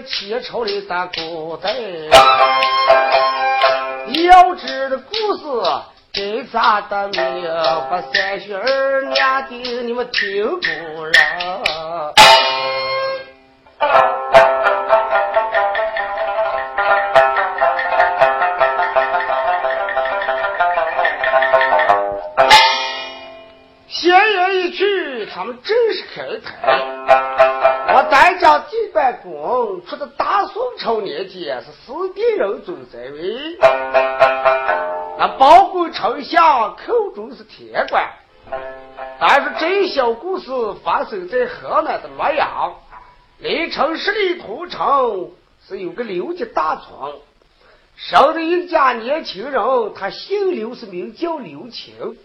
甩甩着切朝的大古代。要知的故事给咋的命？把三旬儿娘的你们听不了。闲言一去，他们正式开台。公，出的大宋朝年间是四帝人中在位。那包公丞相口中是铁官，但是这小故事发生在河南的洛阳，离城十里土城是有个刘家大庄，生的一家年轻人，他姓刘，是名叫刘青。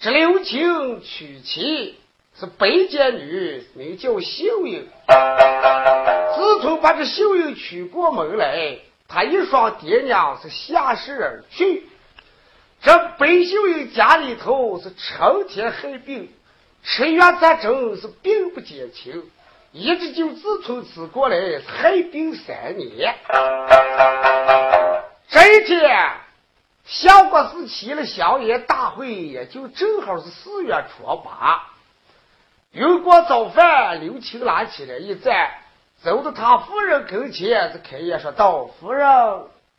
这刘青娶妻是北监女，名叫秀英。自从把这秀英娶过门来，他一双爹娘是下世而去。这白秀英家里头是成天害病，吃药扎针是病不减轻，一直就自从此过来害病三年。这一天。小国寺起了宵夜大会，也就正好是四月初八。用过早饭，刘青拿起来一盏，走到他夫人跟前，是开言说道：“夫人，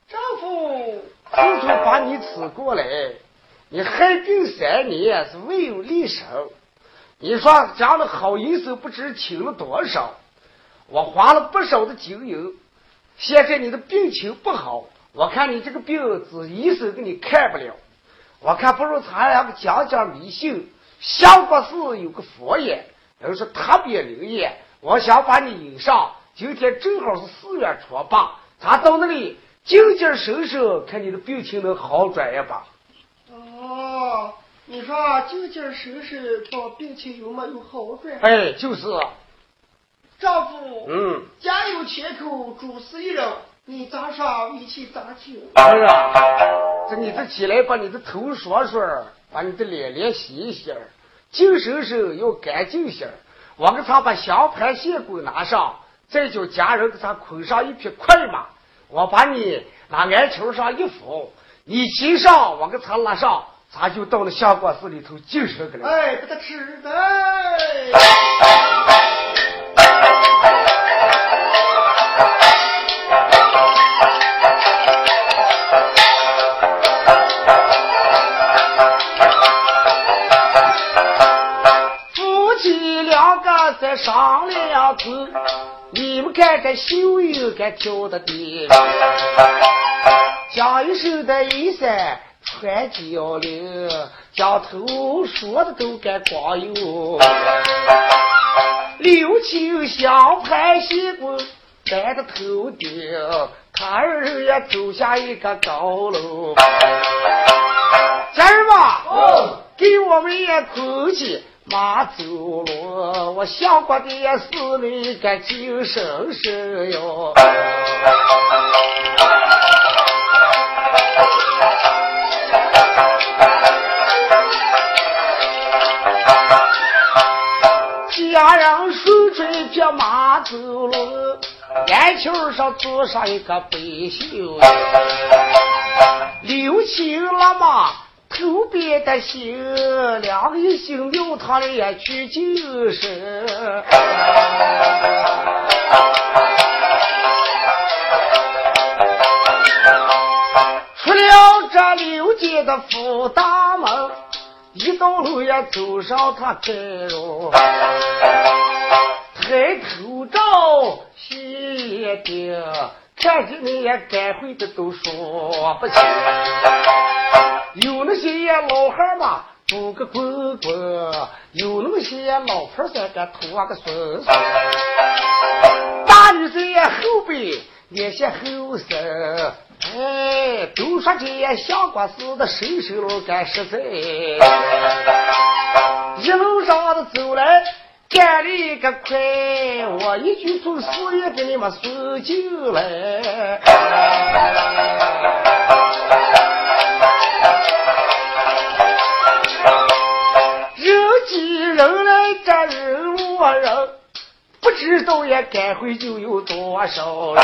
丈夫自从把你娶过来，你害病三年，是未有立身。你说讲的好银子不知请了多少，我花了不少的精油。现在你的病情不好。”我看你这个病子医生给你看不了，我看不如咱两个讲讲迷信。相国寺有个佛爷，都是特别灵验。我想把你引上，今天正好是四月初八，咱到那里静静收收，看你的病情能好转一把。哦，你说静静收收，看病情有没有好转？哎，就是。丈夫，嗯，家有千口，主事一人。你咋上一起早起。儿啊，这你这起来把你的头刷刷，把你的脸脸洗一洗，净手手要干净些。我给他把香盘线棍拿上，再叫家人给他捆上一匹快马。我把你拿鞍球上一扶，你骑上，我给他拉上，咱就到那相国寺里头净身去了。哎，给他吃的。上两次，你们看这秀英该跳的地，将一手的衣衫穿交领，将头说的都该光有。六亲相拍西瓜戴着头顶，他儿也走下一个高楼。家人们，给我们也空气。马走路，我想过的也是那个精神神哟。家人手吹一匹马走路，鞍球上坐上一个白袖，六亲了嘛。头边的星，两个一星庙堂里也去精神。出了这六街的府大门，一道路也走上他开路，抬头照西定，看见你也该会的都说不清。有那些老汉嘛，拄个棍棍；有那么些老婆在这拖个孙孙。大女子后背也些后生，哎，都说这相国寺的手手路干实在。一路上的走来。干了个快，我一句从四月给你们送进来。人挤人来，这人落人，不知道也该回就有多少人。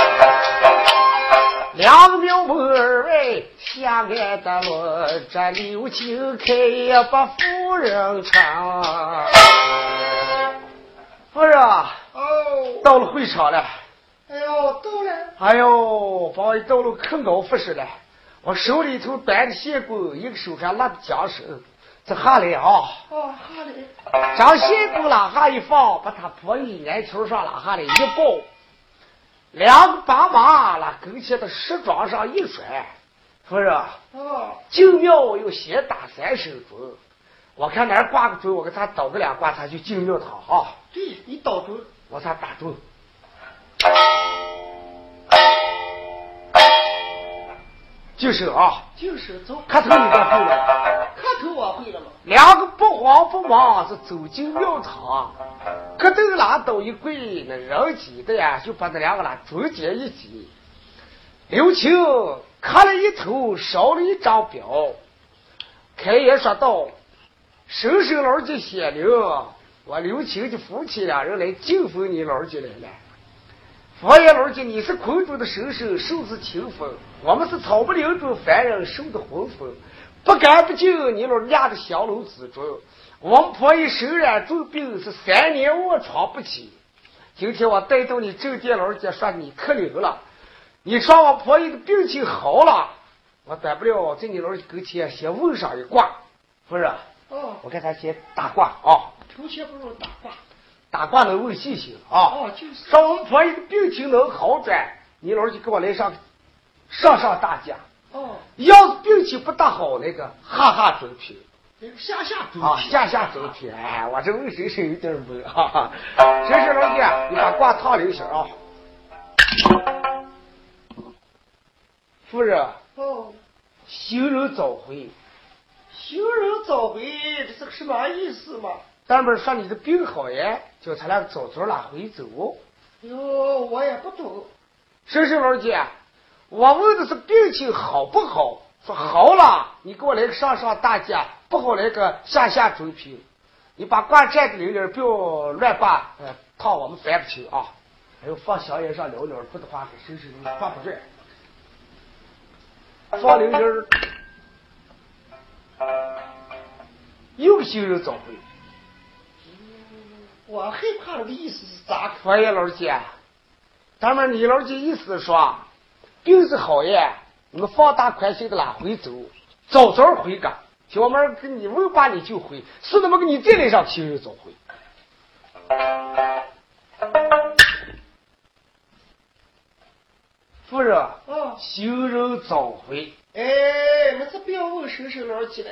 两庙门外下岸的路，这刘青开也把夫人唱。夫人，哦，到了会场了。哎呦，到了。哎呦，把我到了可高服饰了。我手里头端着线棍，一个手上拿着缰绳。这下来啊。哦，下来。将线棍拉下一放，把他婆姨挨头上拉下来一抱，两个把马拉跟前的石桩上一甩。夫人，哦，进庙要先打三声钟。我看哪儿挂个钟，我给他倒个两挂，他就进庙堂啊。对你倒钟，我才打钟。就是啊，就是走。磕头你该会了，磕头我会了吗？两个不慌不忙是走进庙堂，磕头拉倒一跪，那人挤的呀，就把那两个拉中间一挤。刘青磕了一头，烧了一张表，开言说道。神神老姐显灵，我刘青的夫妻两人来敬奉你老姐来了。佛爷老姐，你是空中的神神，受是清风；我们是草木林中凡人，受的魂风。不干不净，你老压的香炉之中。我们婆姨身染重病，是三年卧床不起。今天我带到你正殿，老姐说你可灵了。你说我婆姨的病情好了，我短不了在你老姐跟前先问上一卦，夫人。哦，我给他先打卦啊。头先不如打卦，打卦能问信心啊。哦，就是。说我们婆姨的病情能好转，你老就给我来上上上大家。哦。要是病情不大好，那个下下周平。下下周啊，下下走平。哎，我这问谁谁有点懵哈哈。谁是老弟？你把卦烫了一下啊。夫人。哦。行人早回。行人早回，这是个什么意思嘛？单门说你的病好耶，叫他俩早早拉回走。哟，我也不懂。婶婶老姐，我问的是病情好不好？说好了，你给我来个上上大家；不好来个下下中平。你把卦站的零零，不要乱挂，呃，套我们翻不清啊。还有放香烟上聊聊，不的话给婶婶挂不转。放灵灵。又行人早回，我害怕那个意思是咋？佛爷老姐，咱们李老姐意思是说，病是好呀，你们放大宽心的拉回走，早早回岗，小妹儿跟你问话你就回，是那么给你再来上行人早回。夫人，哦，行人早回。哎，那这不要问婶婶老姐了。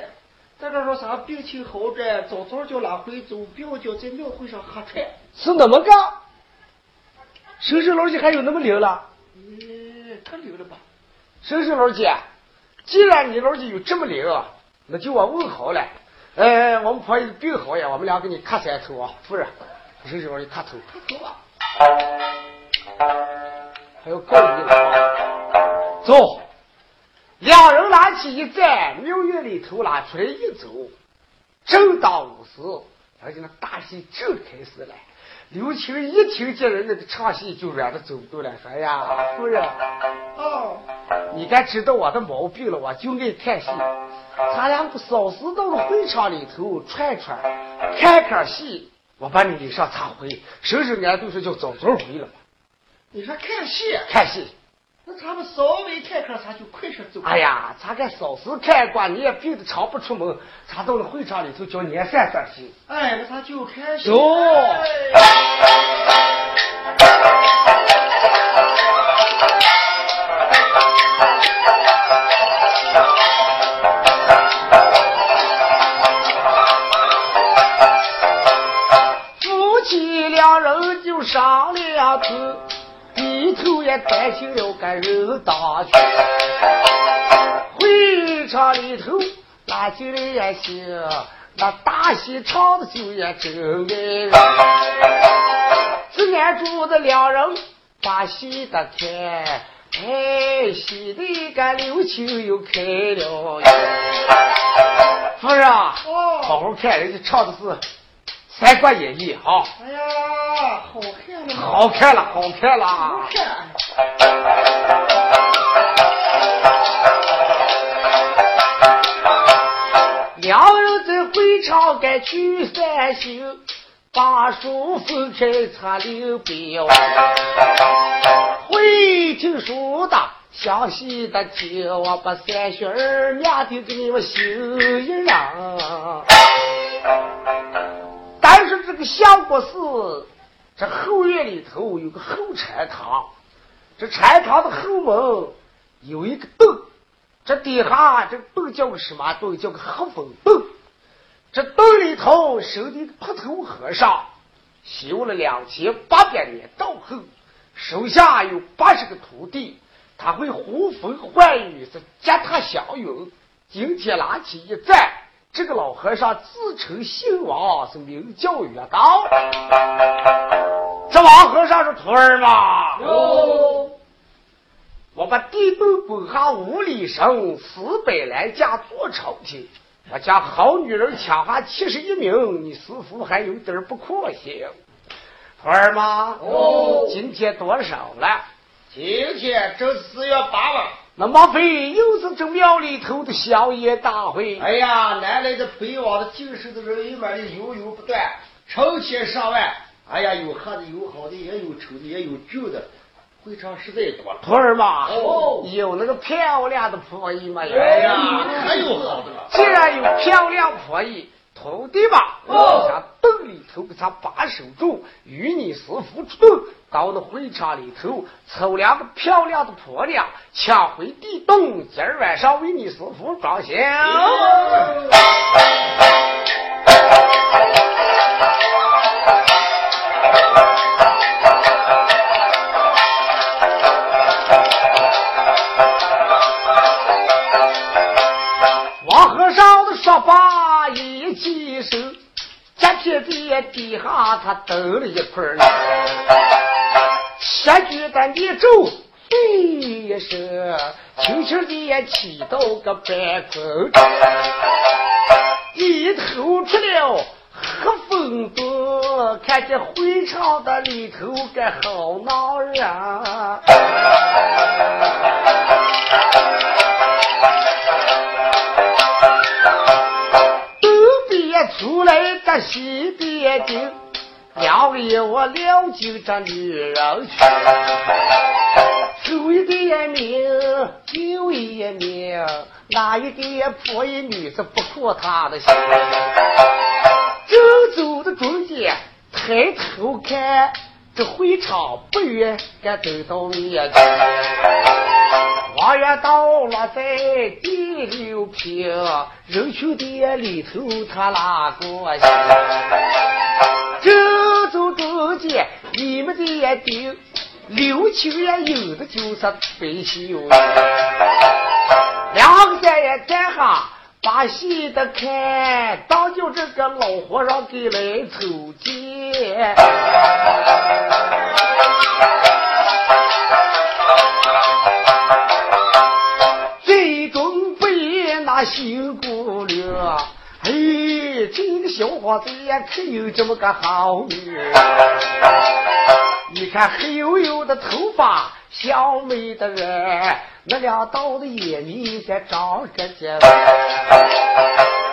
在这说啥病情好转，早早就拉回走，不要叫在庙会上喝菜。是那么个？婶婶老姐还有那么灵了？嗯，可灵了吧？婶婶老姐，既然你老姐有这么灵，那就我问好了。哎，我们婆姨病好呀，我们俩给你磕三头啊，夫人。婶婶老姐磕头。磕头吧。还要告你了啊！走。两人拿起一盏，庙院里头拿出来一走，正当午时，而且那大戏正开始了。刘青一听见人那个唱戏，就软的走不动了，说：“呀，夫人，哦，你该知道我的毛病了，我就爱看戏。咱俩不少时到了会场里头串串，看看戏，我把你领上茶会，省省俺都是叫早早回了。你说看戏？看戏。”他们稍微看看，他就快些走。哎呀，他看少时看惯，你也病得常不出门，咱到了会场里头叫年三转心。哎，那他就开始。夫妻两人就商量。也担心了个人大群。会场里头拉进来也行，那大戏唱的就也真爱人。只俺住的两人把戏的看，哎，戏的个刘青又开了夫人啊，好好看，人家唱的是《三国演义》哈。哎呀，好看了，好看了，好看了。好看。两人在会场该去散心，把书分开擦溜表。会听书的。详细的听，我把三旬儿俩的给你们修一让。但是这个相国寺，这后院里头有个后禅堂，这禅堂的后门有一个洞，这底下这个洞叫个什么洞？叫个黑风洞。这洞里头收的个秃头和尚，修了两千八百年道后，手下有八十个徒弟。他会呼风唤雨，是接他祥云。今天拿起一战，这个老和尚自称姓王，是名叫岳道。这王和尚是徒儿吗？有。我把地洞滚下五里深，四百来家做朝廷。我家好女人抢下七十一名，你师傅还有点不阔气。徒儿吗？哦。今天多少了？今天正四月八了，那莫非又是这庙里头的宵夜大会？哎呀，南来的北往的，进士的人们的悠悠不断，成千上万。哎呀，有喝的，有好的，也有丑的，也有旧的，会场实在多了。徒儿嘛，哦，有那个漂亮的婆姨嘛？哎呀，还有好的了。既然有漂亮婆姨。徒弟吧，哦，洞里头给他把守住，与你师傅出动，到那会场里头抽两个漂亮的婆娘，抢回地洞，今儿晚上为你师傅装香。王把他兜了一块儿，下句的你走，嘿一声，轻轻的起到个半空，低头出了黑风洞，看见会场的里头个好闹人。出来个西边的，两个我了解这女人去，走一点命，有一命，哪一点破一女子不哭他的心？正走的中间，抬头看，这会场不远，该走到面前。花园道落在第六平，人群的里头他拉过去。这走中间，你们的眼睛，刘青也有的就是白秀。两个三爷站哈，把戏的看，当就这个老和尚给来抽筋。新姑娘，哎，这个小伙子也可有这么个好女。你看黑黝黝的头发，小美的人，那两道的眼眉在长着尖，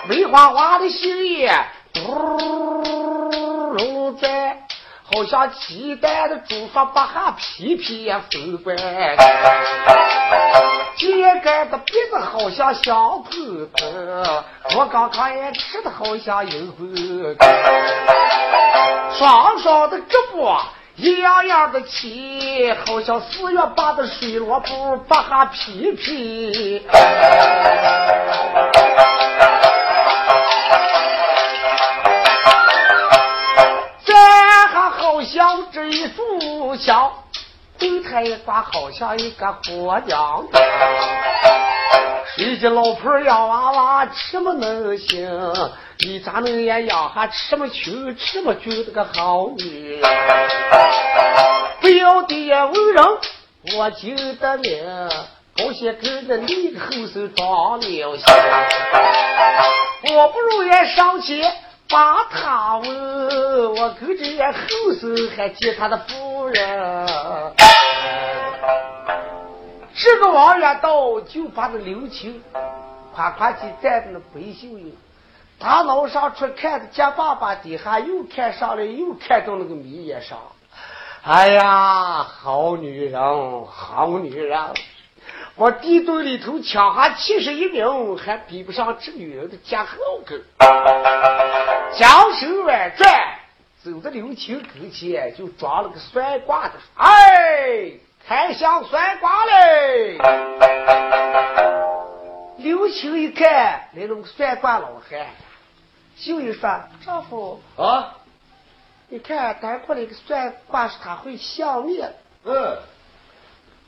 梅花花的心眼，嘟在。好像鸡蛋的煮法把哈皮皮也分不开，尖的鼻子好像香喷喷，我刚刚也吃的好像油粉，双双的胳膊一样样的齐，好像四月八的水萝卜把哈皮皮。好像这一幅墙，对他一挂好像一个活娘。谁家老婆养娃娃这么能行？你咋能也养下这么穷、这么穷的个好女？不要爹为人，我就得命，高兴跟着你个后手装了心。我不如也上去把他问，我跟着也后手还接他的夫人。这个王元道就把那刘青夸夸起站在那背秀英，大脑上出看着家爸爸底下又看上了，又看到那个米叶上。哎呀，好女人，好女人！我地洞里头抢下七十一名，还比不上这女人的家后根。将手腕转，走到刘青跟前，就装了个算卦的，哎。开箱算卦嘞！刘青一看，来了个算卦老汉，就一说：“丈夫啊，你看单过来个算卦是他会相面。嗯，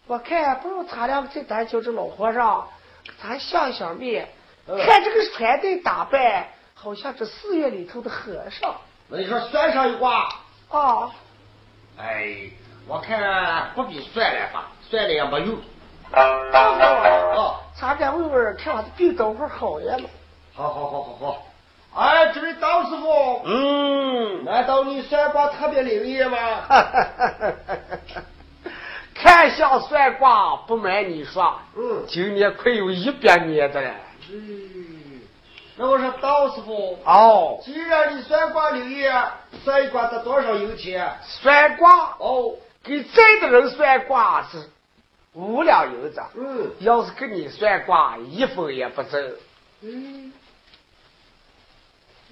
我看不如他俩再单叫这老和尚咱相相面。看这个穿戴打扮，好像这寺院里头的和尚。那你说算上一卦啊？哎。我看不比算了吧，算了也没用。哦，咱该问问看我的病等会好呀嘛。好好好好好。哎，这位道师傅，嗯，难道你算卦特别灵验吗？看相算卦，不瞒你说，嗯，今年快有一百年的了。嗯，那我说道师傅，哦，既然你算卦灵验，算一卦得多少银钱？算卦，哦。给在的人算卦是五两银子，嗯，要是给你算卦一分也不挣。嗯，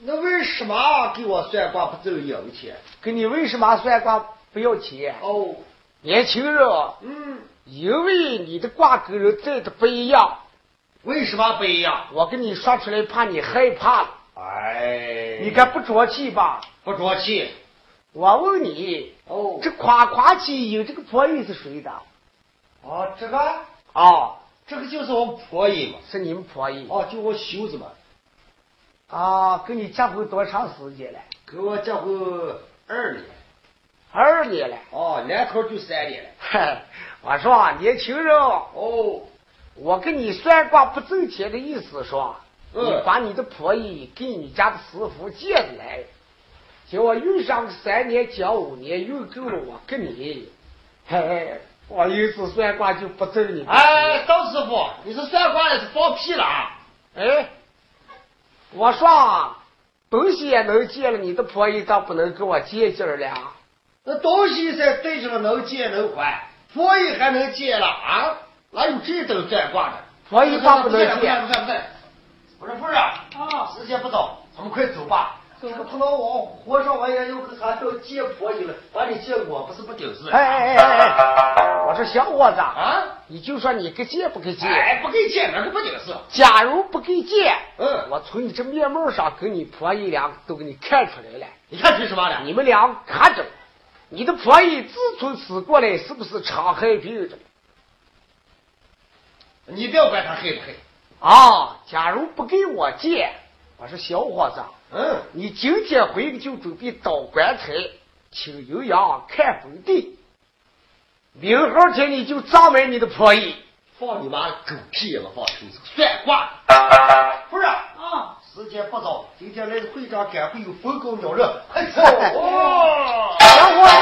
那为什么给我算卦不挣银钱？给你为什么算卦不要钱？哦，年轻人，嗯，因为你的卦跟人在的不一样。为什么不一样？我跟你说出来，怕你害怕了。哎，你看不着气吧？不着气。我问你，哦，这夸夸其有这个婆姨是谁的？哦，这个啊，这个就是我们婆姨嘛，是你们婆姨。哦，就我兄子嘛。啊，跟你结婚多长时间了？跟我结婚二年。二年了。哦，年头就三年了。嗨，我说年轻人，哦，我跟你算卦不挣钱的意思说，嗯，你把你的婆姨给你家的师傅借来。叫我用上个三年，交五年，用够了我给你。嘿嘿，我一次算卦就不挣你。哎，道师傅，你是算卦的是放屁了啊？哎，我说东西也能借了，你的婆姨咋不能给我借借了？那东西在对上能借能还，婆姨还能借了啊？哪有这等算卦的？婆姨咋不能见？不在不在不在。不是不是啊，时间不早，咱们快走吧。这个碰到我和尚，我也有个啥叫借婆姨了，把你借我不是不顶事。哎哎哎哎，我说小伙子啊，你就说你给借不给借？哎，不给借那个不顶事。假如不给借，嗯，我从你这面貌上跟你婆姨俩都给你看出来了。你看出什么了？你们俩看着，你的婆姨自从死过来，是不是常害病的？你不要管他黑不黑。啊，假如不给我借，我说小伙子。嗯，你今天回去就准备倒棺材，请牛羊看坟地。明后天你就葬埋你的婆姨。放你妈的狗屁也不放身上，算卦。不是啊，时间不早，今天来的会长赶会有风高鸟热，快走。哦，小伙子，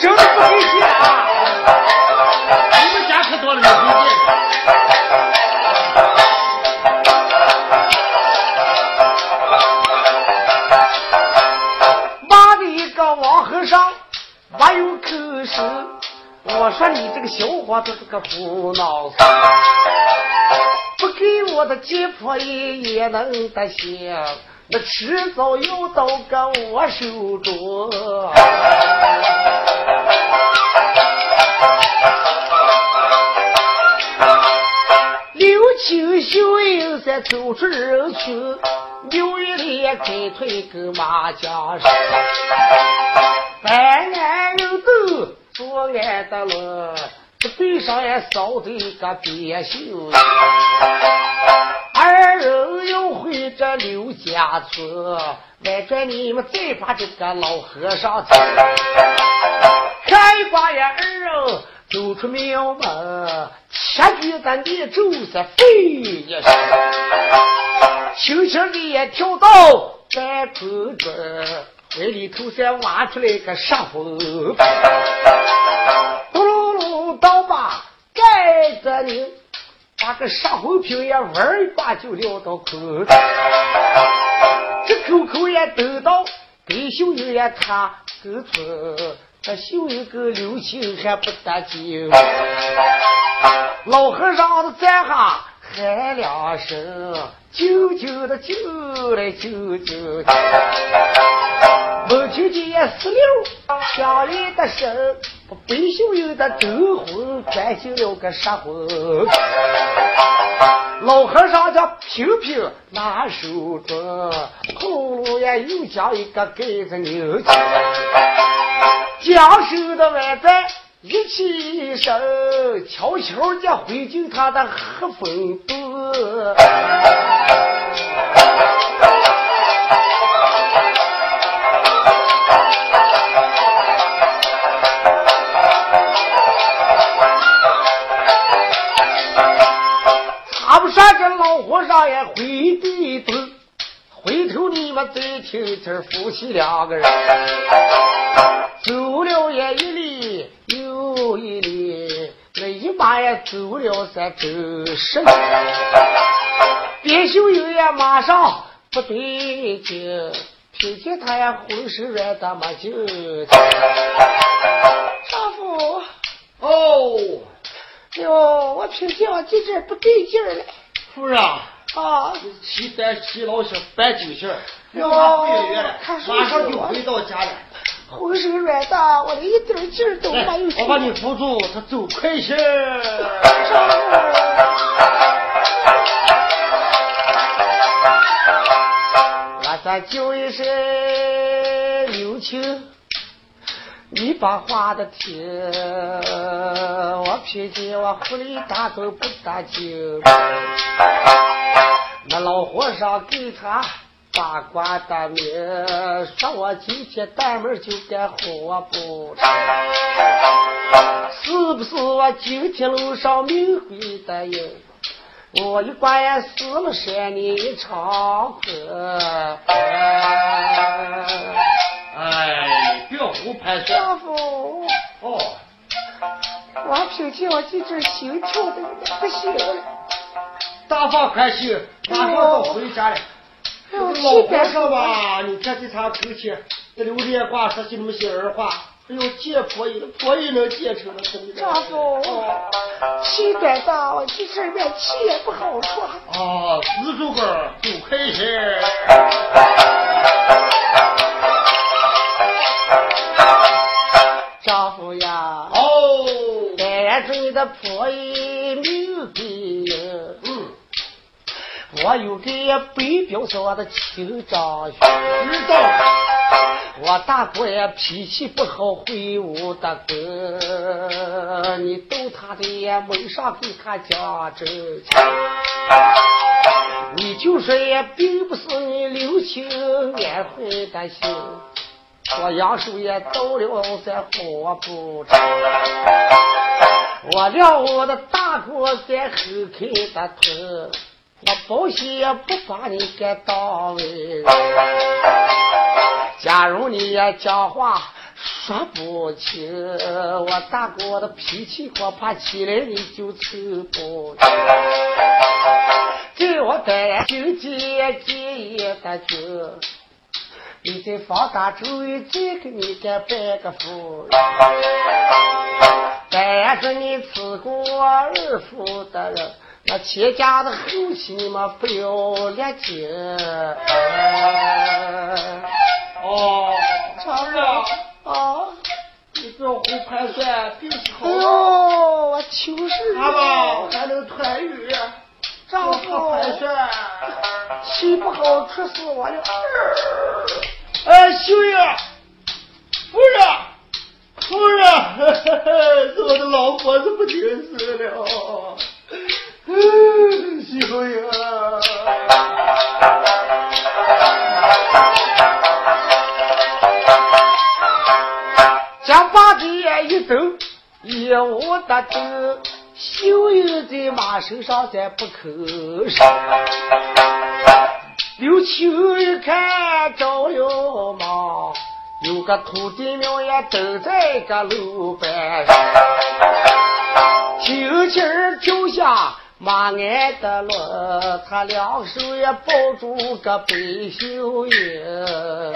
真的不给钱啊！你们家可多了没回见。上没有口实，我说你这个小伙子是个胡闹事，不给我的鸡婆也也能得行，那迟早要到个我手中。青秀英在走出人群，刘玉莲开腿跟马缰绳。百年人都左岸的了，这背上也烧着个别袖。二人又回这刘家村，外转你们再把这个老和尚请。开挂呀，二人走出庙门，切举的肘子飞一声，轻轻地也跳到半空中，怀里头先挖出来个沙风，咚隆隆倒把盖着你。把个上红瓶也玩一把就撂到口，这口口也得到给秀英也他个村，这秀一个刘青还不得劲。老和尚子在下喊两声，救救的救来救救。孟秋姐也死了，相爷的声，白秀英的征婚转进了个杀婚。老和尚叫平平拿手中，后路也又将一个盖子扭起，将手的外在一起身，悄悄地回进他的黑风洞。和尚也回避走，回头你们再听听夫妻两个人走了也一里又一里，那一马也走了三周十里。边秀英也马上不对劲，听见他也浑身软的没劲。丈夫，哦，哟，我听见我这不对劲了。夫人啊，七三七老小搬酒信，哟，马上就回到家了。浑身软的，我连一点劲儿都没有。我把你扶住，他走快些。我再叫一声刘青。你把话的听，我偏见我狐狸大都不打紧。那老和尚给他八卦的名，说我今天单门就该活不成，是不是我今天路上命会的应？我一关死了山里长困。哎，别胡拍手。丈夫，哦，我听见我这阵心跳的不行了。大放宽心，马上就回家了。这个老和尚吧，你看这场口气，这榴莲话说起那么些儿话，哎呦见婆姨，婆姨能见成了怎么丈夫，气短大，我这阵面气也不好喘。啊，四周个都开心。着你的婆姨命给嗯，我有个北表嫂的亲长兄，知道。我大哥也脾气不好，会武的哥，你逗他的也门上给他讲真情，你就说也并不是你留情安徽的心。我杨叔也到了在活不成，我俩我的大哥在后开的头，我保险不把你给当为。假如你也讲话说不清，我大哥的脾气恐怕起来你就吃不了。给我带就接接一的酒。你在方大周围再给你个拜个福，但是你吃过二夫的人，那钱家的后期你们不要列劲。哦，常儿啊，你不要胡盘算，病是好。哎呦，我求是。他吧还能团圆，丈夫盘算，气不好出死我了。哎，秀英，夫人，夫人，是我的老婆子不听事了。秀英，将把爹一走，一无得走。秀英在马身上再不吭声。刘青一看着了忙。有个土地庙也都在个路边上，轻轻跳下马鞍的轮，他两手也抱住个白秀英。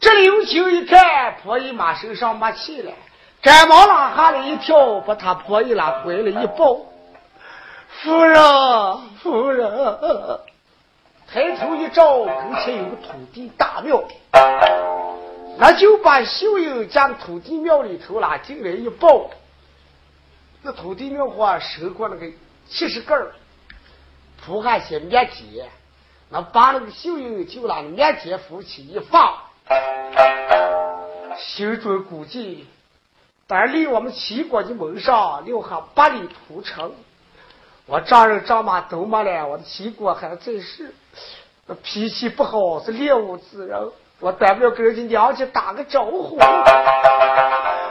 这刘青一看婆姨马身上没气了，赶忙拉下来一跳，把他婆姨拉怀里一抱，夫人，夫人。抬头一照，跟前有个土地大庙，那就把秀英将土地庙里头拉进来一抱。那土地庙话收过那个七十根，铺下些面秸，那把那个秀英就拿面秸扶起一放，心中估计，但离我们齐国的门上留下八里土城。我丈人丈妈都没了，我的齐国还在世。那脾气不好，是猎物之人，我大不了跟人家娘家打个招呼。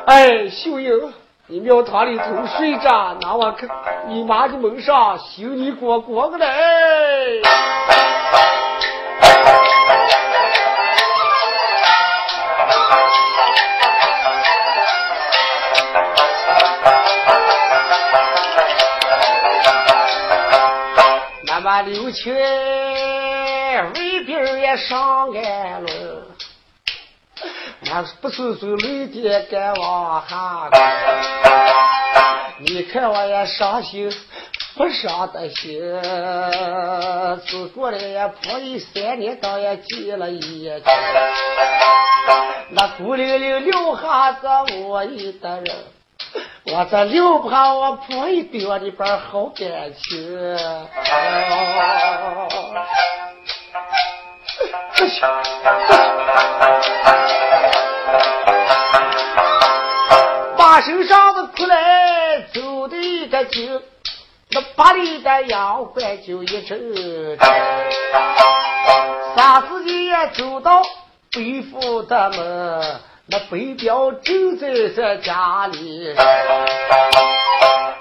哎，秀英，你庙堂里头睡着，那我可你妈的门上修你过过个刘青为兵也上岸了，那不是说泪点该往下你看我也伤心，不伤的心。自过来也破一三年，倒也结了一件。那孤零零留下这我一的人。我这留怕我婆姨对我的份好感情，把身上的出来走的一个劲，那巴里的洋关就一阵，霎时间也走到北府的门。那北表正在这家里，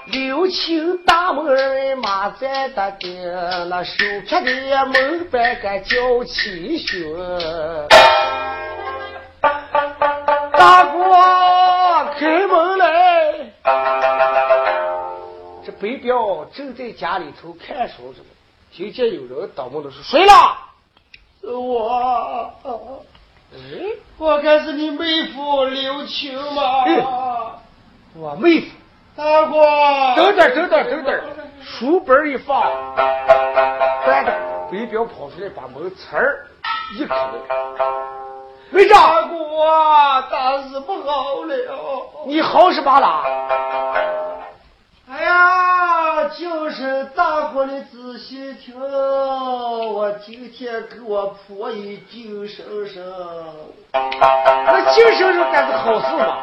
六亲大门儿马在的，那手铐的门板个叫七旬。大哥开门来，这北表正在家里头看书着，听见有人打门的说：“谁了？”是我。哎，我看是你妹夫刘青吗？我妹夫，大哥，等等等等等等，书本一放，转着北表跑出来，把门呲儿一开，没长。大哥，大事不好了！你好什么了？哎呀，就是大哥的仔细听，我今天给我婆姨敬生生。那敬生生干是好事嘛？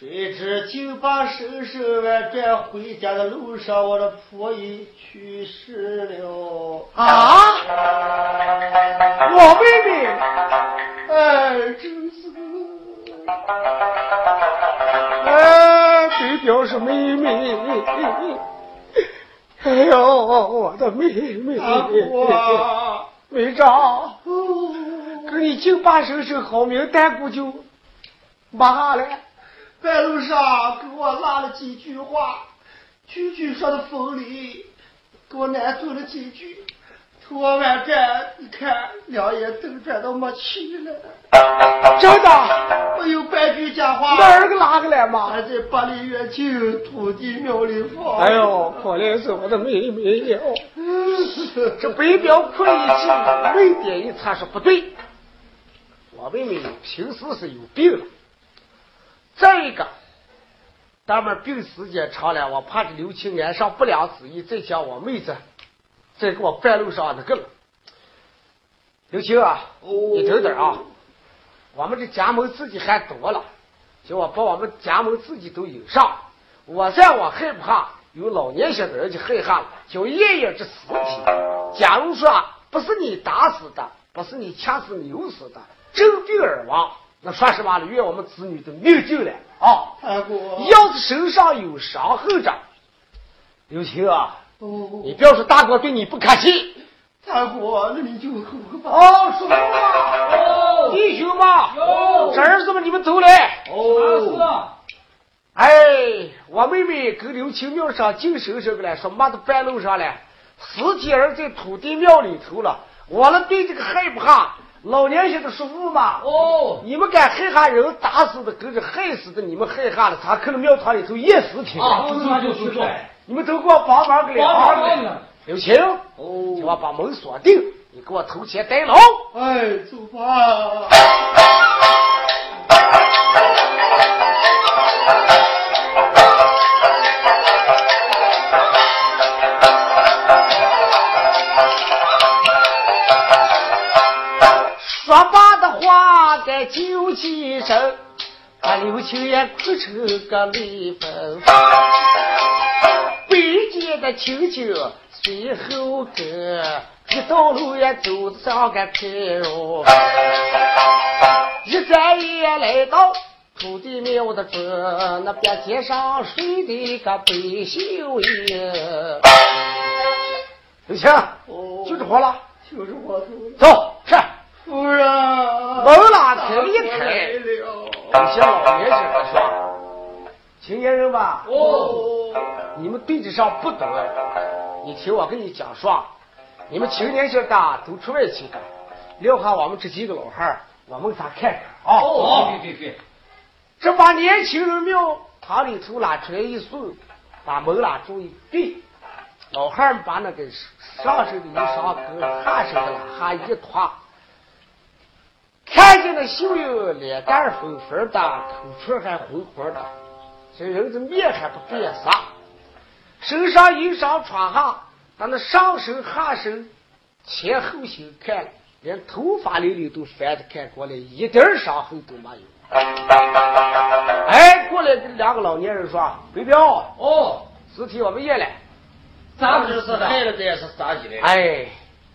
谁知就把生生完转回家的路上，我的婆姨去世了。啊！我妹妹，哎，真是。哎，对表是妹妹。哎呦，我的妹妹！阿婆，妹长，给你敬八声声好名，但不就骂了。半路上给我拉了几句话，句句说的锋利，给我难住了几句。我完站，你看两眼都转到没气了。真的，没有半句假话。哪儿个拉个来嘛？还在八里远近土地庙里放。哎呦，可怜是我的妹妹了。这北表哭一气，泪点一擦，说不对，我妹妹平时是有病了。再一个，咱们病时间长了，我怕这刘青安上不良主意，再叫我妹子。再给我半路上那个了，刘青啊，你等等啊！我们这家门自己还多了，叫我把我们家门自己都引上。我在我害怕有老年些的人就害怕了，叫爷爷这尸体。假如说不是你打死的，不是你掐死扭死的，真病而亡，那说实话了，怨我们子女的命救了啊！要是身上有伤痕着，刘青啊，哦，你不要说大哥对你不客气。大哥，那你就喝吧。哦，叔父啊，弟兄们，侄儿子们，你们走来。哦，哎，我妹妹跟刘青庙上净收拾个了，说妈的半路上了，尸体儿在土地庙里头了。我了对这个害怕，老年些的叔父嘛。哦，你们敢害怕人打死的，跟着害死的，你们害怕了，他可能庙堂里头验尸体。啊，那就去做。你们都给我帮忙个了。帮忙了。刘青，哦，叫我把门锁定，你给我投钱带牢。哎，走吧。说罢的话该就几声，把刘青也哭成个泪奔。北街的青青随后跟，一道路也走上个开哟。一转眼来到土地庙的这，那边街上睡的个百姓爷。刘青，哦，就是活了，就是我头。走，是。夫人，门拉开了一开，了。有些老年人的说：“青年人吧，哦，你们对子上不懂，你听我跟你讲说，你们青年些的都出外去干，留下我们这几个老汉儿，我们仨看看。啊。哦，对对对，这把年轻人庙堂里头拉出来一送，把门拉住一闭，老汉儿把那个上身的衣裳跟下身的拉哈一脱。看见那秀英脸蛋粉粉的，口唇还红红的，这人的面还不变色，身上衣裳穿下，把那上身下身前后心看，连头发里里都翻着看过来，一点伤痕都没有。哎，过来跟两个老年人说：“北彪，哦，尸体我们验了，咋不是的？害了的也是咋的嘞？哎，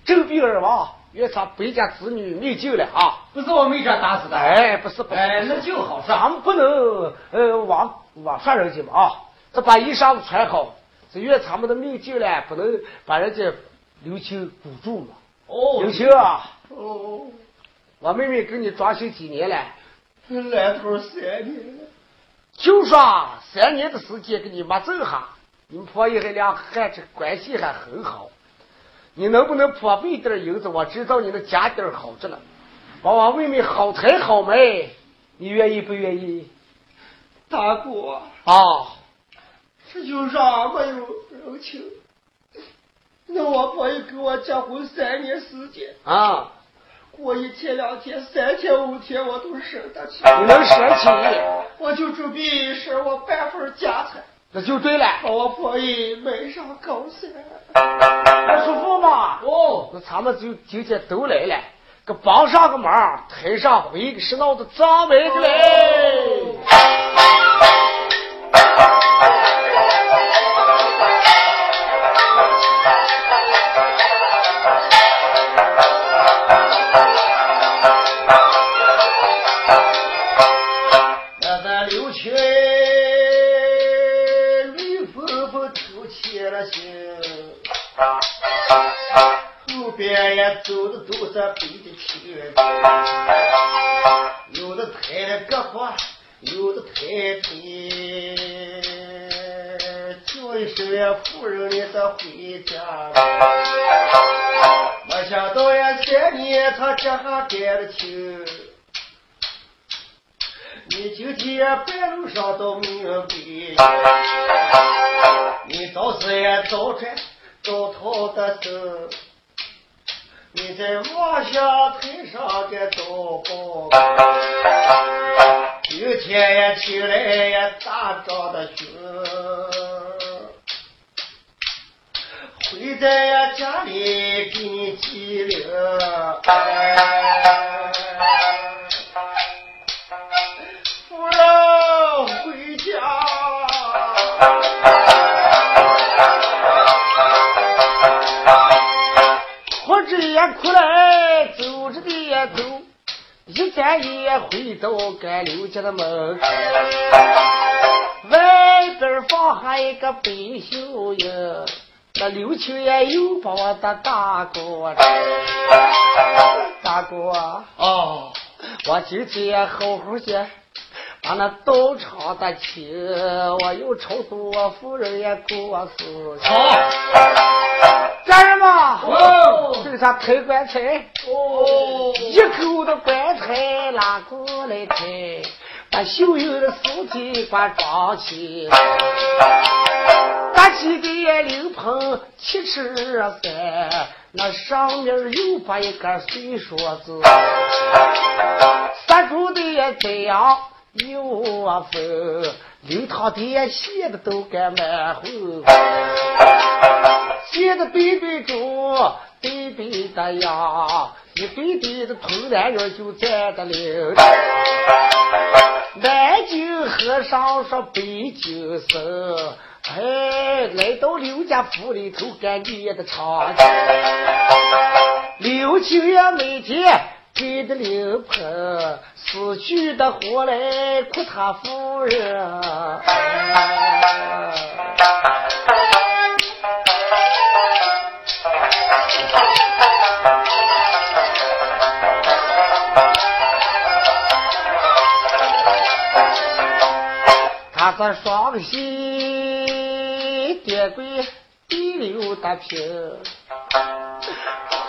正病而亡。”愿他北家子女命救了啊！不是我们这打死的，哎，不是不是，哎，那就好说。咱们不能呃往往上人家嘛啊！这把衣裳穿好，这愿他们的命救了，不能把人家刘青堵住嘛。哦，刘青啊，哦，我妹妹跟你装修几年了？来头三年。就说三年的时间给你妈挣哈，你们婆姨还俩还这关系还很好。你能不能破费点银子？我知道你的家底儿好着呢，把我妹妹好抬好卖，你愿意不愿意？大哥啊，这就让没有人情。那我婆姨跟我结婚三年时间啊，过一天两天三天五天我都舍得起。你能舍起？我就准备省我半份家产。那就对了，把我婆姨没啥高兴。那叔父嘛，哦，那咱们就今天都来了，给帮上个忙，抬上回个是闹的张门的嘞。起了心，后边也走的都是背的亲，有的抬了胳膊，有的抬腿，叫一声呀夫人你得回家了。没想到呀三年他这下改了亲。你今天半路上到明白，你早死也早穿，早逃的走。你在马下腿上的糟糕。今天也起来也打仗的凶，会在呀家里给你拘灵。夫人回家。到该刘家的门，外边放下一个白袖子，那刘秋也又把我的大哥，大哥啊，哦，我今天好好些。把那道场的起，我又超度我夫人也过世。好，家人们，哦，这个啥抬棺材？哦，一口的棺材拉过来抬，把秀秀的尸体把装起。搭起的灵棚七尺三，那上面又把一个碎梭子，杀猪的也这样。有啊分，流淌的写的都该满后，写的背背中，背背的呀，一对对的童男女就站的了。南京和尚说北京僧，哎，来到刘家府里头干念的唱，刘青也每天。给的灵棚，死去的活来哭他夫人。他这双膝跌跪地流大平。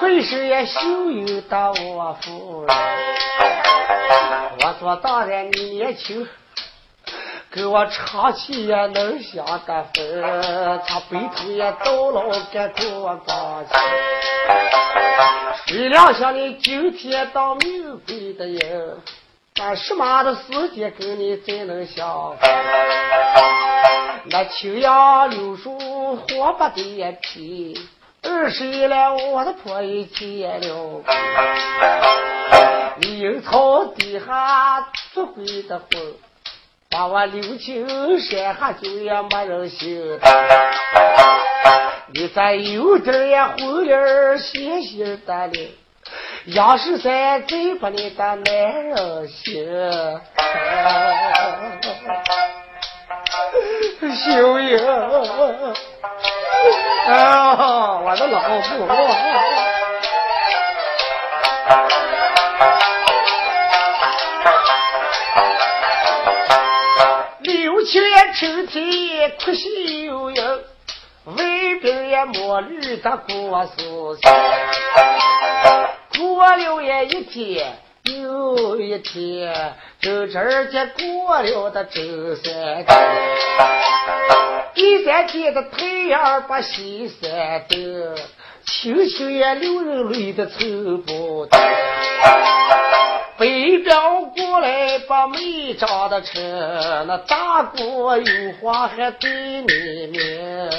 浑身也秀有的我夫人，我做大人你年轻，给我唱起也能想得分，他背头也到老该给我光起。谁料想你今天当命贵的人，把什么的时间跟你才能相逢？那青杨柳树火把的皮。二十一了，我的婆姨结了，阴草底下做鬼的魂，把我留青山下就也没人信。你再有点也混脸歇歇的了，要是再再把你的男人心，秀英。啊，我的老婆！六七年秋天哭秀英，外边也没绿的过事情，过了也一天有一天，就这间过了的周三天。第三天的太阳把西山顶，青青也流人泪的愁不停。北边过来把眉长的成，那大哥有话还对你明。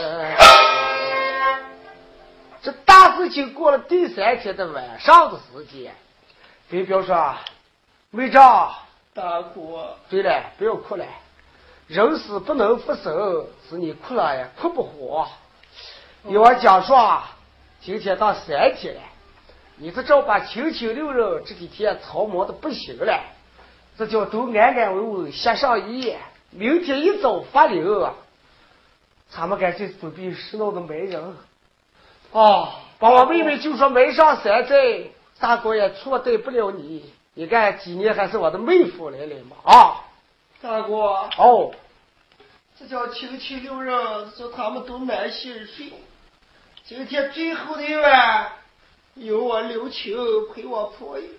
这大事情过了第三天的晚上的时间，北表说：“梅长，大哥，对了，不要哭了。”人死不能复生，是你哭了呀，哭不活。我讲说，今天到三天了，你这照把青青六人这几天操磨的不行了，这叫都安安稳稳歇上一夜，明天一早发灵，咱们赶紧准备拾掇的媒人。哦，把我妹妹就说埋上山寨，大哥也错待不了你。你看几年还是我的妹夫来了嘛啊。大哥，哦，这叫亲戚六人，说他们都满心睡。今天最后的一晚，有我刘青陪我婆姨，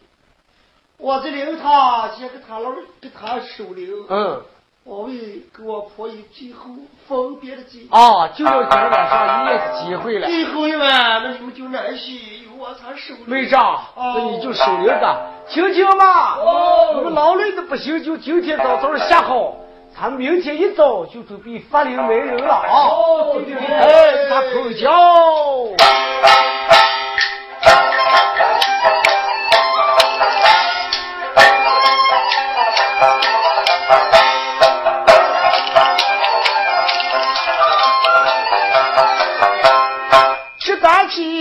我这灵堂先给他老给他守灵。嗯，我为给我婆姨最后分别的机会。哦，就要今天晚上一夜的机会了。最后一晚，那你们就安息，由我才守。没账，那你就守灵吧。听听嘛，我们劳累的不行，就今天早早下好，咱明天一早就准备发灵媒人了啊！哦，对对对，哎，打口叫。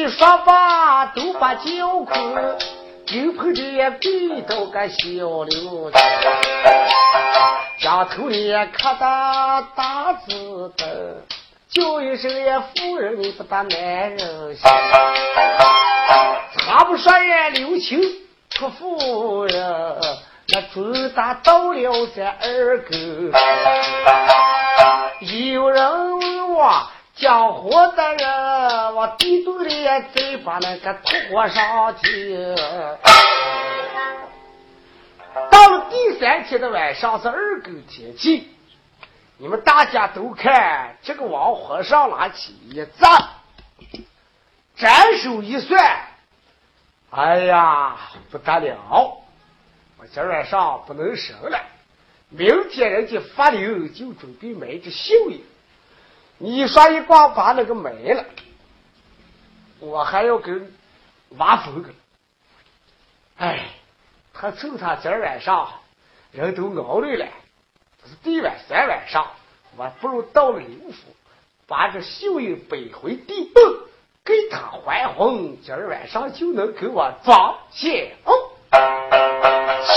说吧，都把酒空。牛棚的背到个小刘家头里磕的大字的，叫一声呀夫人，你不打男人心。他不说呀刘青出夫人，那准打到了这二哥。有人问我。讲活的人往地洞里再把那个土火上去。到了第三天的晚上是二更天气，你们大家都看这个王和尚拿起一砸，斩首一算，哎呀不得了！我今晚上不能生了，明天人家发流就准备买只绣衣。你说一光把那个没了，我还要跟挖坟去。哎，他趁他今儿晚上人都熬累了，这是第晚三晚上，我不如到了刘府，把这秀英背回地洞，给他还魂，今儿晚上就能给我装钱哦。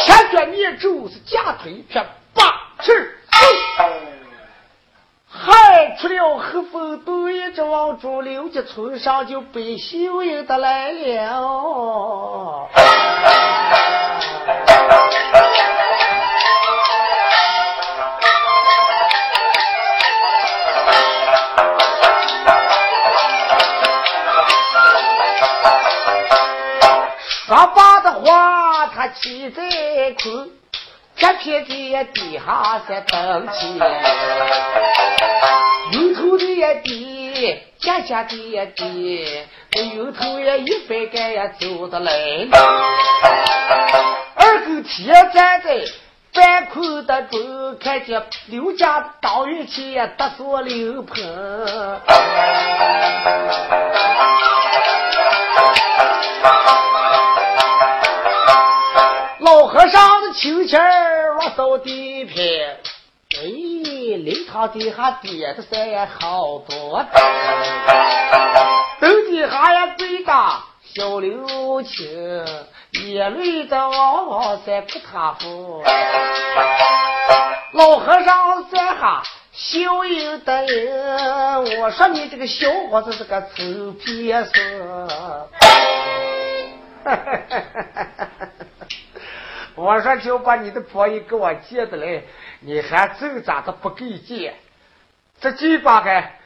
千卷面珠是假腿一片，八十走。害出了黑风，对着往主刘家村上就被秀英的来了。说罢的话，他气在空。这片地地下在等起，有头的地，家家的地，有头也一百个也走得来。二狗铁站在半空的中，看见刘家当运气得锁刘棚。老和尚的秋千儿往扫地片，哎，灵堂底下叠的山好多，灯底下呀跪着小刘青，眼泪的汪汪在不他扶。老和尚在下笑盈的人，我说你这个小伙子是个臭皮子。我说就把你的婆姨给我借的来，你还挣扎着不给借，这鸡巴还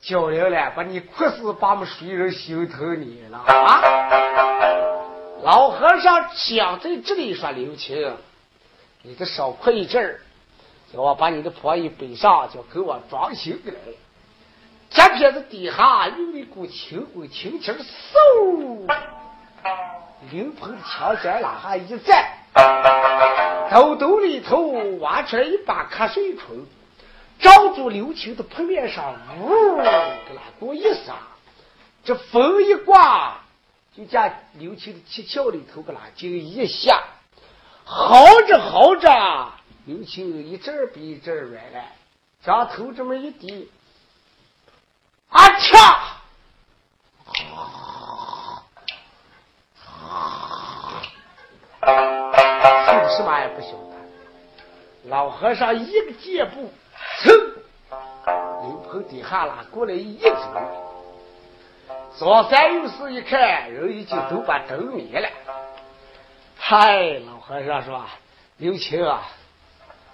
交流了，把你哭死，把我们谁人心疼你了啊！老和尚想在这里说刘青，你再少哭一阵儿，叫我把你的婆姨背上，就给我装新的来。这片子底下有一股轻微轻轻嗖。刘鹏的枪尖拉下一站，兜兜里头挖出来一把瞌睡虫，照住刘青的扑面上，呜，给那过一撒，这风一刮，就将刘青的七窍里头给那就一下，好着好着，刘青一阵比一阵软了，将头这么一低，啊嚓！什么也不晓得。老和尚一个箭步，噌，刘棚底下拉过来一走，左三右四一看，人已经都把灯灭了。嗨，老和尚说：“刘青啊，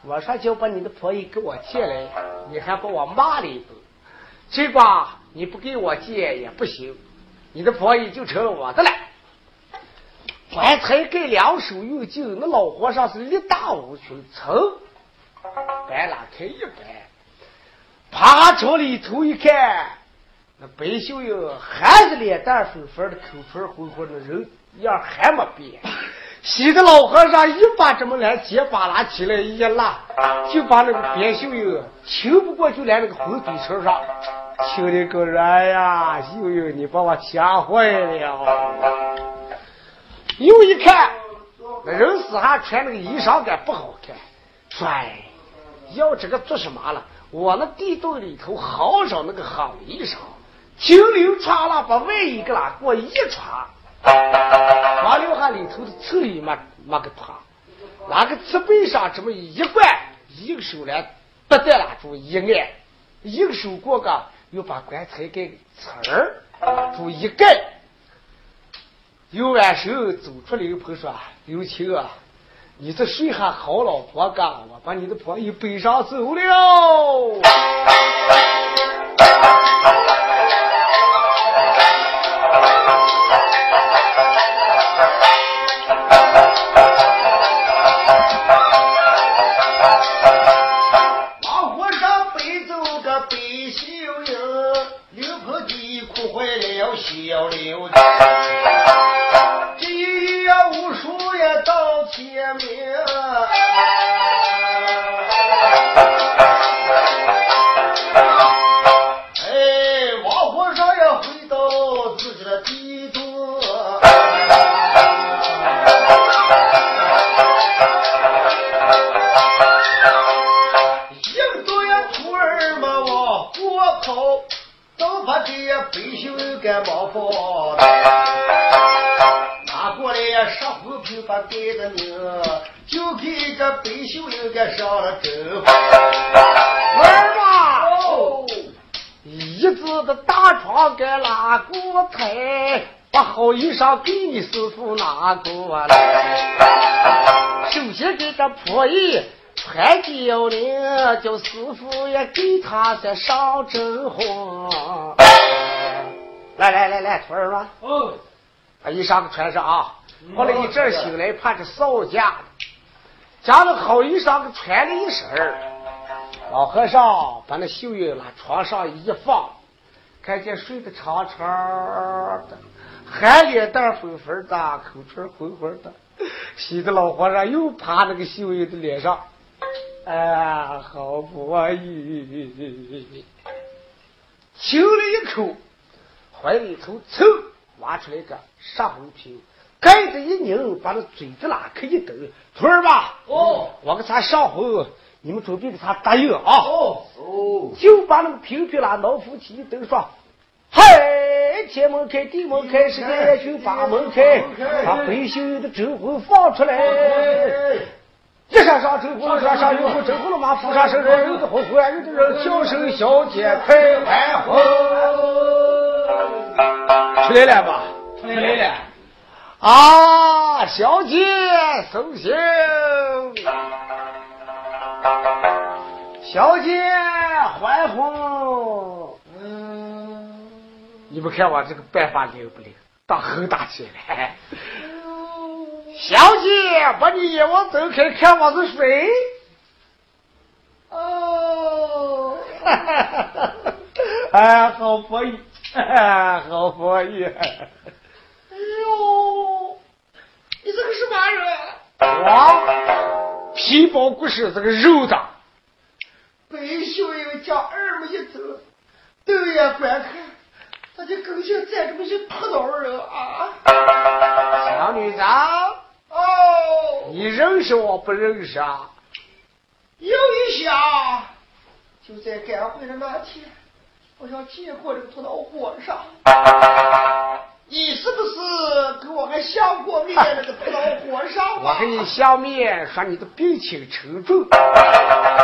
我说就把你的婆姨给我借来，你还把我骂了一顿。这把你不给我借也不行，你的婆姨就成了我的了。”怀才给两手用劲，那老和尚是力大无穷，噌，白拉开一掰，爬朝里头一看，那白秀英还是脸蛋粉粉的，口唇红红的，人样还没变。喜的老和尚一把这么来结巴拉起来一拉，就把那个白秀英亲不过，就来那个红嘴唇上，亲的个人呀，秀英你把我吓坏了。又一看，那人死还穿那个衣裳干不好看，帅，要这个做什么了？我那地洞里头好少那个好衣裳，停留穿了，把外衣给他给我一穿，光留下里头的臭衣没没个怕，那个瓷杯上这么一灌，一个手来不带拉住一按，一个手过个又把棺材给瓷儿住一盖，又完手走出来又朋说：“刘青啊，你这睡下好老婆干，我把你的婆又背上走了。”衣裳给你师傅拿过来，首先给这婆姨穿交领，叫师傅也给他再上正红。来来来来，徒儿们，哦，把衣裳给穿上啊！我了一阵醒来，怕这扫家，将那好衣裳给穿了一身老和尚把那绣衣往床上一放，看见睡得长长的。汗脸蛋粉粉的，口唇红红的，洗的老和尚又趴那个秀英的脸上，哎，好不易，亲了一口，怀里头噌挖出来个上红瓶，盖子一拧，把那嘴子拉开一抖，徒儿吧，哦，我给他上红，你们准备给他答应啊，哦哦，就把那个瓶瓶拉老夫妻一抖说。嗨，天门开，地门开，十间也就把门开，把白秀的征婚放出来。一山上征婚，山上有婚，征婚了嘛？府上生人，有的婚婚，有的人小声小姐快完婚。出来了吧？出来了。啊，小姐送行。小姐欢呼。你们看我这个办法灵不灵？当猴大起来！小姐，把你眼往睁开，看我是谁？哦，哈哈哈哈哈！哎，好佛爷，好佛意！哎呦，你这个什么人？我皮包骨是这个肉的。北秀英将二目一走，瞪眼观看。他就更像咱这么些破道人啊！小女子，哦，你认识我不认识啊？有一下，就在赶回的那天，我想见过这个头脑和尚。你是不是跟我还相过面那个不老和尚？我跟你相面，说你的病情沉重，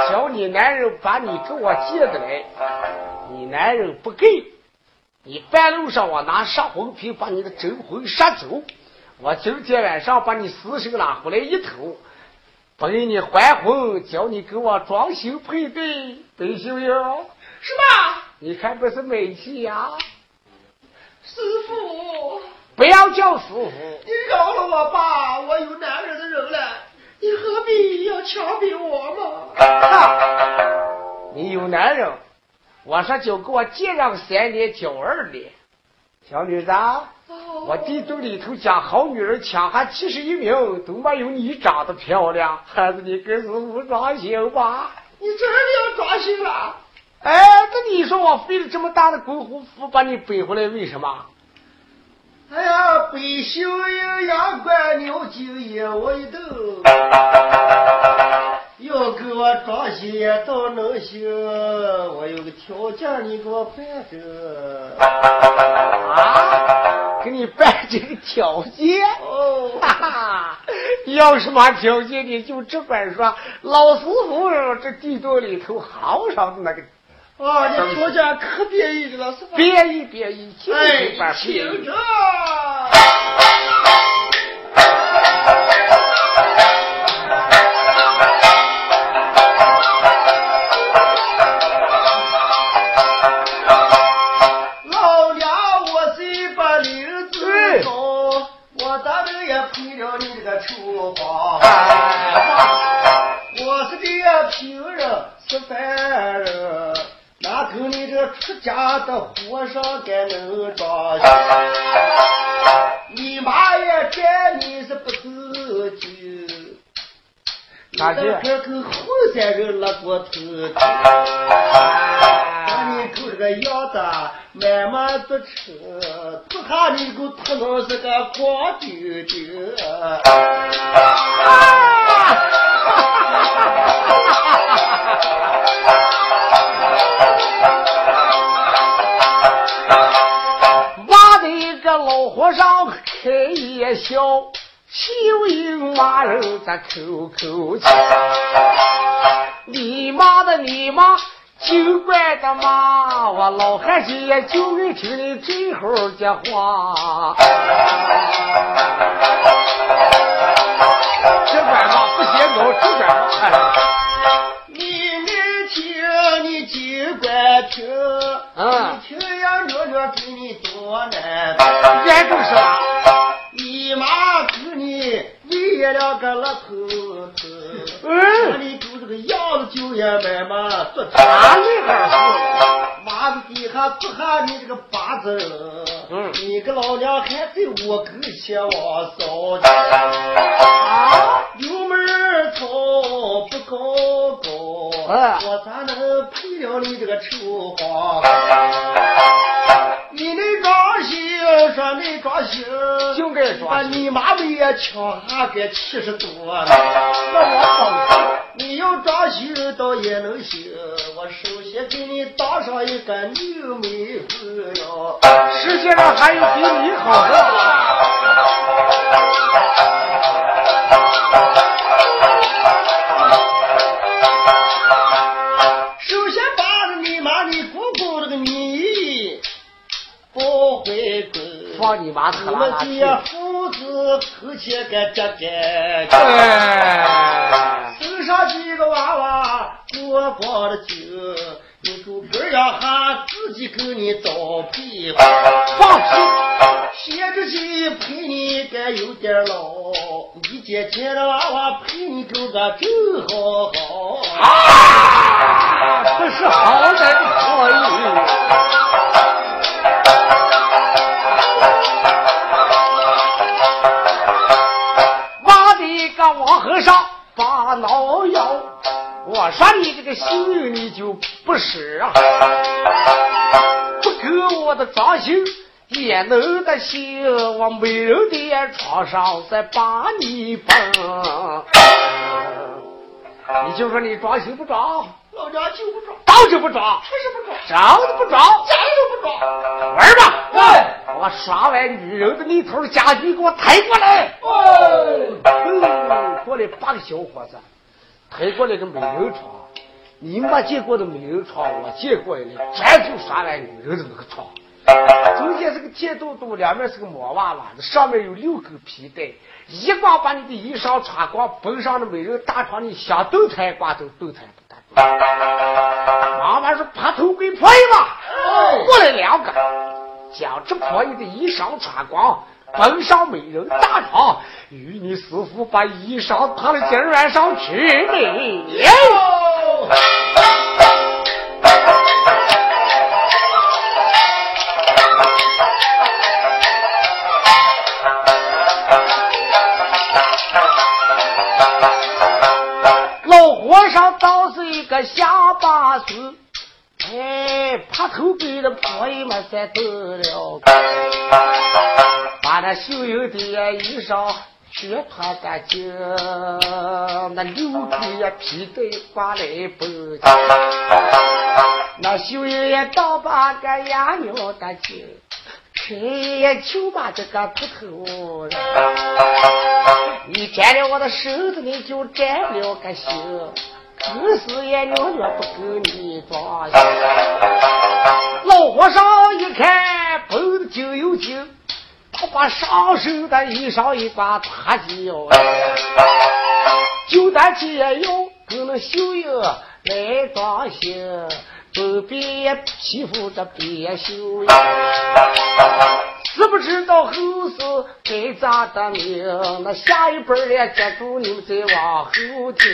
叫你男人把你给我接的来，你男人不给。你半路上，我拿杀魂瓶把你的真魂杀走。我今天晚上把你死神拉回来一头，不给你还魂，叫你给我装修配对，对秀英。是吧？你看不是美气呀？师傅，不要叫师傅。你饶了我吧，我有男人的人了，你何必要强逼我嘛？你有男人。我说就给我借上三年交二年，小女子，我地洞里头讲好女人，抢还七十一名，都没有你长得漂亮。孩子，你跟师傅装行吧？你真的要装行了？哎，那你说我费了这么大的功夫把你背回来，为什么？哎呀，背秀英牙关牛筋也我一抖。要给我装修也倒能行，我有个条件，你给我办着。啊，给你办这个条件？哦，哈哈，要什么条件你就只管说。老师傅这地洞里头好上的那个。啊，你坐下可便宜了，是吧？便宜便宜，哎，听着。家的和尚该能装修，你妈也见你是不自己，你再看看后三人拉过头，看你狗这个样子，慢慢坐车，不怕你狗头脑是个光丢丢。夜笑，秀英骂人在口口气。你妈的你妈，就怪的妈！我老汉姐就爱听你这会讲话。这管嘛不嫌高，这管嘛。你没听，你就管听。嗯。你听呀，娘娘给你多难。俺就是啦，你妈给你喂了个老头子，嗯，你就这个样子就也买嘛做茶厉害是，妈的底下坐下你这个八字，嗯，你个老娘还在我跟前往烧去，啊，油门操不高高，我咋能赔了你这个丑话？把你妈没也抢下个七十多了。那我装，你要装修倒也能行。我首先给你打上一个牛眉子哟。世界上还有比你好的。首先把你妈你姑姑那个你。不回归，放你妈特拉拉去！父子后前个这个，手上几个娃娃过光了酒，你就不让他自己给你找屁放屁！闲着气陪你该有点老，你姐姐的娃娃陪你够个真好好。啊！这是好歹的可以。把挠腰，我说你这个心你就不是啊，不给我的装修也能得心，我美人的床上再把你绑。你就说你装修不装？老娘就不装，到就不装，还是不装，装都不装，家里都不装。玩吧，喂，我耍完女人的那头家具，给我抬过来。哦，过来八个小伙子，抬过来个美人床。你没见过的美人床，我见过的，全就耍完女人的那个床。中间是个铁洞洞，两面是个毛娃娃，上面有六根皮带，一光把你的衣裳穿光，蹦上的美人大床，你想动弹挂都动弹。妈妈说：“把头鬼婆姨嘛，过来两个，将这婆姨的衣裳穿光，奔上美人大床，与你师傅把衣裳躺在金软上去是一？”个乡巴子，哎，怕头给的婆姨们才走了，把那绣有的衣裳全脱干净，那牛皮也皮带刮来不那秀英也倒把个牙鸟干净，开也就把这个骨头。你沾了我的手子，你就沾了个心。可是也鸟鸟不跟你装。老和尚一看，绷的就有劲。他把上身的衣裳一挂，他就就在解药跟那秀英来装行，周边欺负着别秀英，知不知道后事该咋的命？那下一辈儿接住你们再往后听。